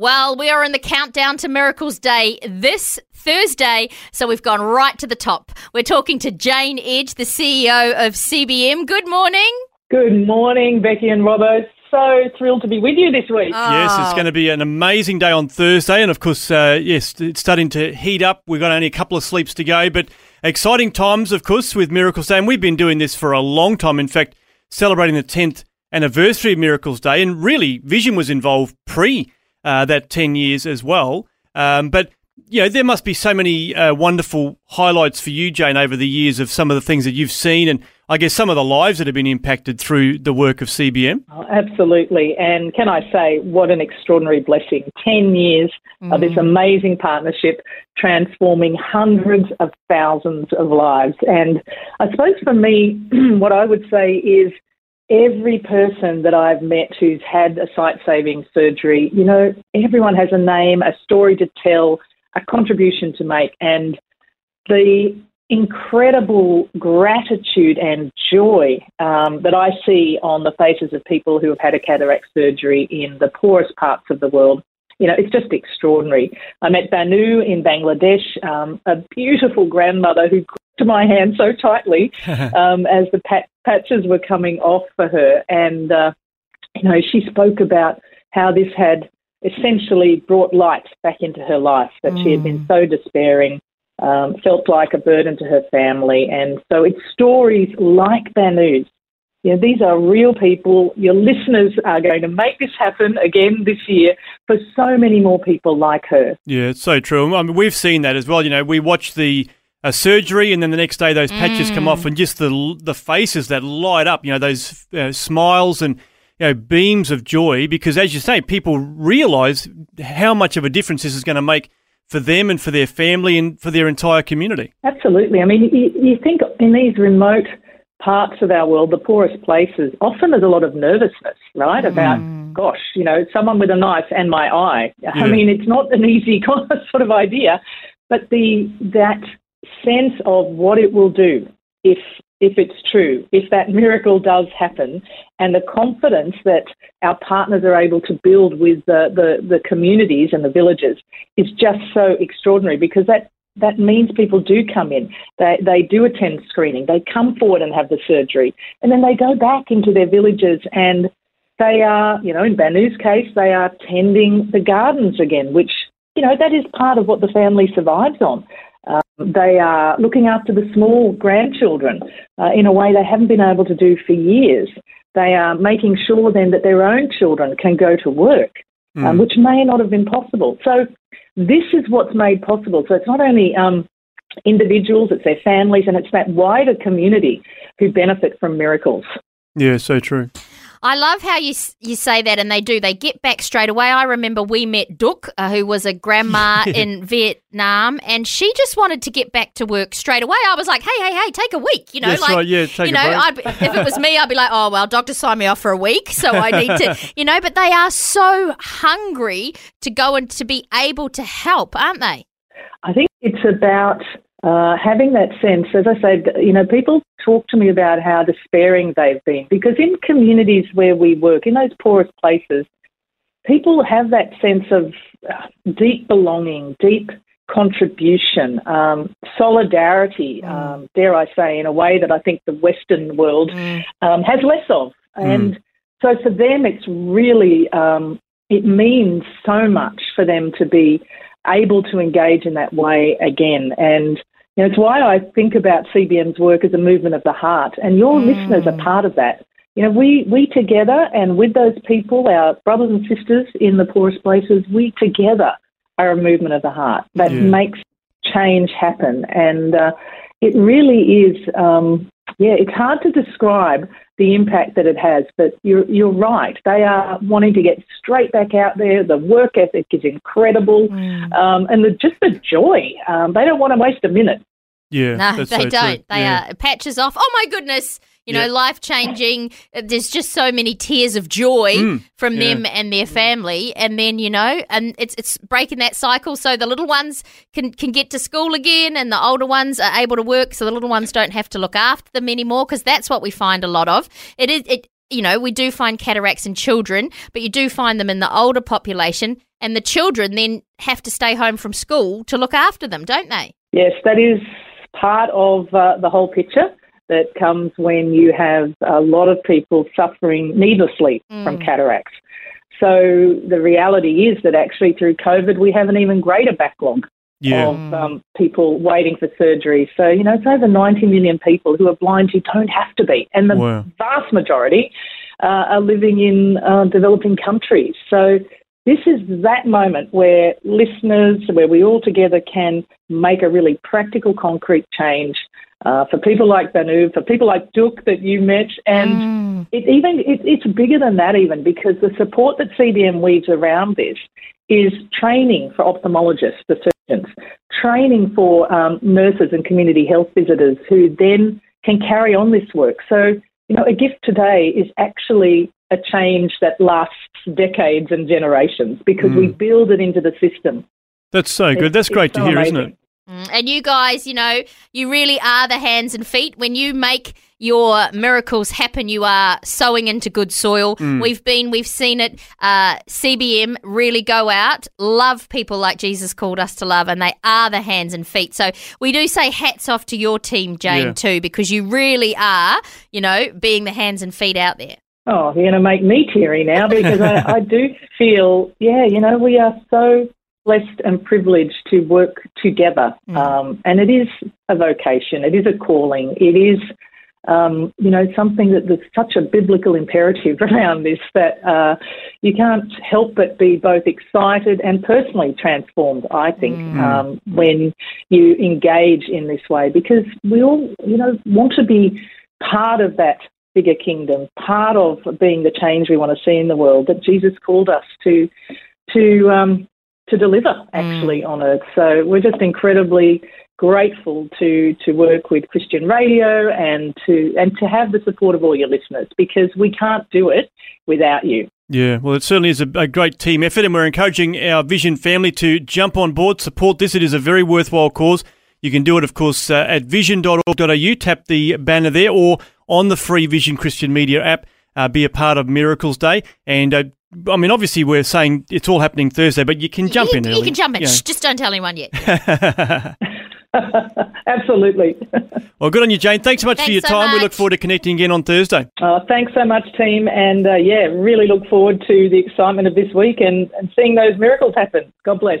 Well, we are in the countdown to Miracles Day this Thursday, so we've gone right to the top. We're talking to Jane Edge, the CEO of CBM. Good morning. Good morning, Becky and Robbo. So thrilled to be with you this week. Oh. Yes, it's going to be an amazing day on Thursday, and of course, uh, yes, it's starting to heat up. We've got only a couple of sleeps to go, but exciting times, of course, with Miracles Day, and we've been doing this for a long time. In fact, celebrating the 10th anniversary of Miracles Day, and really, Vision was involved pre uh, that 10 years as well. Um, but you know, there must be so many uh, wonderful highlights for you, Jane, over the years of some of the things that you've seen, and I guess some of the lives that have been impacted through the work of CBM. Oh, absolutely, and can I say, what an extraordinary blessing! Ten years mm. of this mm. amazing partnership, transforming hundreds of thousands of lives. And I suppose for me, what I would say is every person that I've met who's had a sight saving surgery, you know, everyone has a name, a story to tell, a contribution to make, and the incredible gratitude and joy um, that I see on the faces of people who have had a cataract surgery in the poorest parts of the world. You know, it's just extraordinary. I met Banu in Bangladesh, um, a beautiful grandmother who to my hand so tightly um, as the pat- patches were coming off for her. And, uh, you know, she spoke about how this had essentially brought light back into her life, that mm. she had been mm. so despairing, um, felt like a burden to her family. And so it's stories like Banu's. You know, these are real people. Your listeners are going to make this happen again this year for so many more people like her. Yeah, it's so true. I mean, we've seen that as well. You know, we watch the a surgery, and then the next day those patches mm. come off, mm. and just the the faces that light up, you know, those uh, smiles and you know beams of joy. Because as you say, people realise how much of a difference this is going to make for them and for their family and for their entire community. Absolutely. I mean, you, you think in these remote parts of our world, the poorest places, often there's a lot of nervousness, right? Mm. About, gosh, you know, someone with a knife and my eye. Yeah. I mean, it's not an easy sort of idea, but the that sense of what it will do if if it's true, if that miracle does happen, and the confidence that our partners are able to build with the, the, the communities and the villages is just so extraordinary because that that means people do come in, they, they do attend screening, they come forward and have the surgery, and then they go back into their villages and they are, you know, in Banu's case, they are tending the gardens again, which, you know, that is part of what the family survives on. Um, they are looking after the small grandchildren uh, in a way they haven't been able to do for years. They are making sure then that their own children can go to work, mm. um, which may not have been possible. So this is what's made possible. So it's not only um, individuals, it's their families, and it's that wider community who benefit from miracles. Yeah, so true. I love how you you say that, and they do. They get back straight away. I remember we met Duk, uh, who was a grandma in Vietnam, and she just wanted to get back to work straight away. I was like, "Hey, hey, hey, take a week." You know, That's like right, yeah, take you know, I'd, if it was me, I'd be like, "Oh well, doctor signed me off for a week, so I need to," you know. But they are so hungry to go and to be able to help, aren't they? I think it's about uh, having that sense, as I said, you know, people talk to me about how despairing they've been because in communities where we work, in those poorest places, people have that sense of uh, deep belonging, deep contribution, um, solidarity, mm. um, dare I say, in a way that I think the Western world mm. um, has less of. Mm. And so for them, it's really, um, it means so much for them to be able to engage in that way again. And you know, it's why I think about CBM's work as a movement of the heart, and your mm. listeners are part of that. You know, we, we together and with those people, our brothers and sisters in the poorest places, we together are a movement of the heart that yeah. makes change happen. And uh, it really is, um, yeah, it's hard to describe the impact that it has. But you're, you're right. They are wanting to get straight back out there. The work ethic is incredible. Mm. Um, and the, just the joy. Um, they don't want to waste a minute. Yeah. No, they so don't. True. They yeah. are patches off. Oh my goodness. You know, life changing. There's just so many tears of joy Mm, from yeah. them and their family, and then you know, and it's it's breaking that cycle so the little ones can can get to school again, and the older ones are able to work, so the little ones don't have to look after them anymore. Because that's what we find a lot of. It is it. You know, we do find cataracts in children, but you do find them in the older population, and the children then have to stay home from school to look after them, don't they? Yes, that is part of uh, the whole picture that comes when you have a lot of people suffering needlessly from cataracts. So the reality is that actually through COVID, we have an even greater backlog Yeah. of um, people waiting for surgery. So, you know, it's over 90 million people who are blind who don't have to be. And the Wow. vast majority uh, are living in uh, developing countries. So, this is that moment where listeners, where we all together can make a really practical, concrete change uh, for people like Banu, for people like Duke that you met, and Mm. it even it, it's bigger than that even because the support that CBM weaves around this is training for ophthalmologists, for surgeons, training for um, nurses and community health visitors who then can carry on this work. So, you know, a gift today is actually a change that lasts decades and generations because we build it into the system. That's so good. It's- That's great it's to so hear, isn't it? Mm, And you guys, you know, you really are the hands and feet. When you make your miracles happen, you are sowing into good soil. We've been, we've seen it. Uh, CBM really go out, love people like Jesus called us to love, and they are the hands and feet. So we do say hats off to your team, Jane, Yeah. too, because you really are, you know, being the hands and feet out there. Oh, you're going to make me teary now because I, I do feel, yeah, you know, we are so blessed and privileged to work together. Um, and it is a vocation, it is a calling, it is, um, you know, something that there's such a biblical imperative around this that uh, you can't help but be both excited and personally transformed, I think, um, when you engage in this way because we all, you know, want to be part of that bigger kingdom, part of being the change we want to see in the world that Jesus called us to to um, to deliver actually on earth. So we're just incredibly grateful to to work with Christian Radio and to and to have the support of all your listeners because we can't do it without you. Yeah, well, it certainly is a, a great team effort, and we're encouraging our Vision family to jump on board, support this. It is a very worthwhile cause. You can do it, of course, uh, at vision.org.au, tap the banner there, or on the free Vision Christian Media app. Uh, be a part of Miracles Day. And uh, I mean, obviously, we're saying it's all happening Thursday, but you can jump you, in you early. can jump in. Yeah. Shh, just don't tell anyone yet. Absolutely. Well, good on you, Jane. Thanks so much for your so time. We look forward to connecting again on Thursday. Uh, thanks so much, team, and uh, yeah, really look forward to the excitement of this week and, and seeing those miracles happen. God bless.